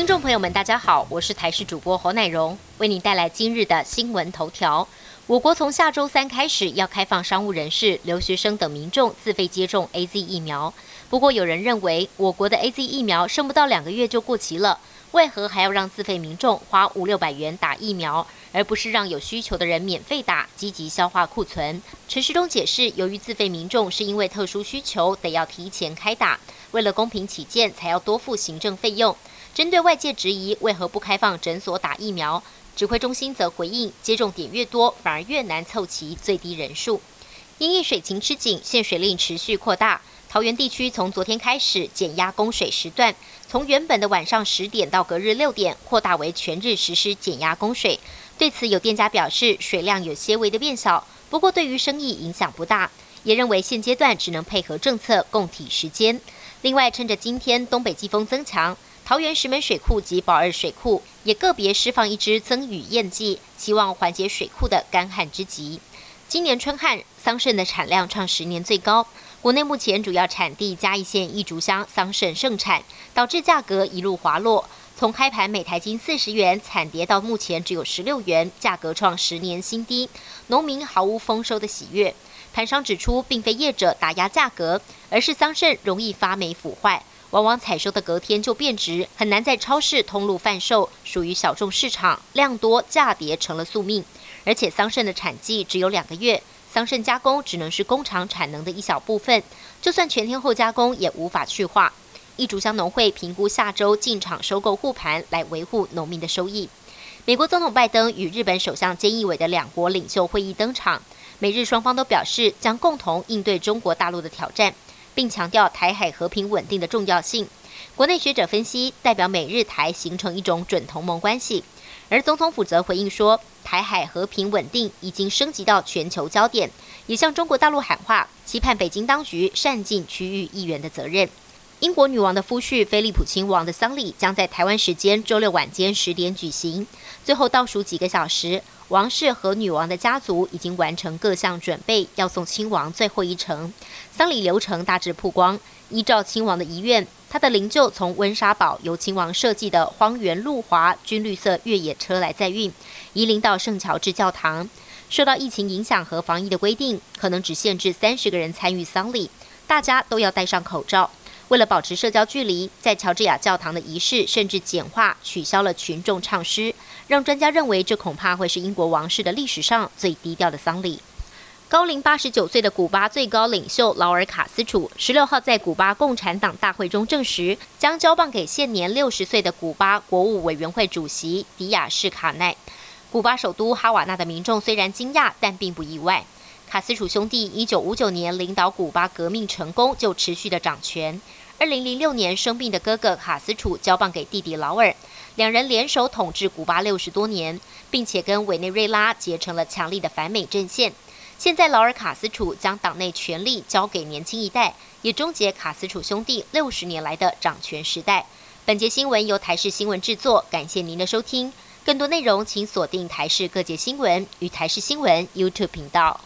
听众朋友们，大家好，我是台视主播侯乃荣，为您带来今日的新闻头条。我国从下周三开始要开放商务人士、留学生等民众自费接种 A Z 疫苗。不过，有人认为我国的 A Z 疫苗剩不到两个月就过期了，为何还要让自费民众花五六百元打疫苗，而不是让有需求的人免费打，积极消化库存？陈世忠解释，由于自费民众是因为特殊需求得要提前开打，为了公平起见，才要多付行政费用。针对外界质疑为何不开放诊所打疫苗？指挥中心则回应，接种点越多，反而越难凑齐最低人数。因应水情吃紧，限水令持续扩大。桃园地区从昨天开始减压供水时段，从原本的晚上十点到隔日六点，扩大为全日实施减压供水。对此，有店家表示，水量有些微的变小，不过对于生意影响不大，也认为现阶段只能配合政策，供体时间。另外，趁着今天东北季风增强。桃园石门水库及宝二水库也个别释放一支增雨验剂，期望缓解水库的干旱之急。今年春旱，桑葚的产量创十年最高。国内目前主要产地嘉义县一竹乡桑葚盛产，导致价格一路滑落，从开盘每台斤四十元惨跌到目前只有十六元，价格创十年新低。农民毫无丰收的喜悦。盘商指出，并非业者打压价格，而是桑葚容易发霉腐坏。往往采收的隔天就变质，很难在超市通路贩售，属于小众市场，量多价跌成了宿命。而且桑葚的产季只有两个月，桑葚加工只能是工厂产能的一小部分，就算全天候加工也无法去化。一竹乡农会评估下周进场收购护盘，来维护农民的收益。美国总统拜登与日本首相菅义伟的两国领袖会议登场，美日双方都表示将共同应对中国大陆的挑战。并强调台海和平稳定的重要性。国内学者分析，代表美日台形成一种准同盟关系。而总统府则回应说，台海和平稳定已经升级到全球焦点，也向中国大陆喊话，期盼北京当局善尽区域议员的责任。英国女王的夫婿菲利普亲王的丧礼将在台湾时间周六晚间十点举行。最后倒数几个小时，王室和女王的家族已经完成各项准备，要送亲王最后一程。丧礼流程大致曝光，依照亲王的遗愿，他的灵柩从温莎堡由亲王设计的荒原路华军绿色越野车来载运，移灵到圣乔治教堂。受到疫情影响和防疫的规定，可能只限制三十个人参与丧礼，大家都要戴上口罩。为了保持社交距离，在乔治亚教堂的仪式甚至简化，取消了群众唱诗，让专家认为这恐怕会是英国王室的历史上最低调的丧礼。高龄八十九岁的古巴最高领袖劳尔·卡斯楚，十六号在古巴共产党大会中证实，将交棒给现年六十岁的古巴国务委员会主席迪亚士卡奈。古巴首都哈瓦那的民众虽然惊讶，但并不意外。卡斯楚兄弟一九五九年领导古巴革命成功，就持续的掌权。二零零六年生病的哥哥卡斯楚交棒给弟弟劳尔，两人联手统治古巴六十多年，并且跟委内瑞拉结成了强力的反美阵线。现在劳尔卡斯楚将党内权力交给年轻一代，也终结卡斯楚兄弟六十年来的掌权时代。本节新闻由台视新闻制作，感谢您的收听。更多内容请锁定台视各界新闻与台视新闻 YouTube 频道。